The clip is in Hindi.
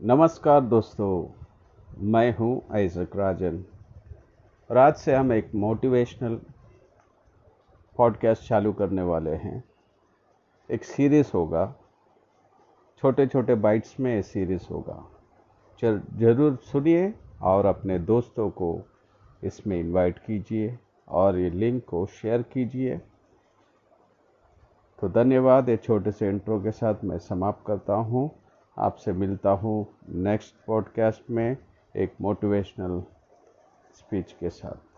नमस्कार दोस्तों, मैं हूँ आइजक राजन। और आज से हम एक मोटिवेशनल पॉडकास्ट चालू करने वाले हैं। एक सीरीज़ होगा छोटे छोटे बाइट्स में ये सीरीज़ होगा। ज़रूर सुनिए और अपने दोस्तों को इसमें इनवाइट कीजिए और ये लिंक को शेयर कीजिए। तो धन्यवाद, ये छोटे से इंट्रो के साथ मैं समाप्त करता हूँ। आपसे मिलता हूँ नेक्स्ट पॉडकास्ट में एक मोटिवेशनल स्पीच के साथ।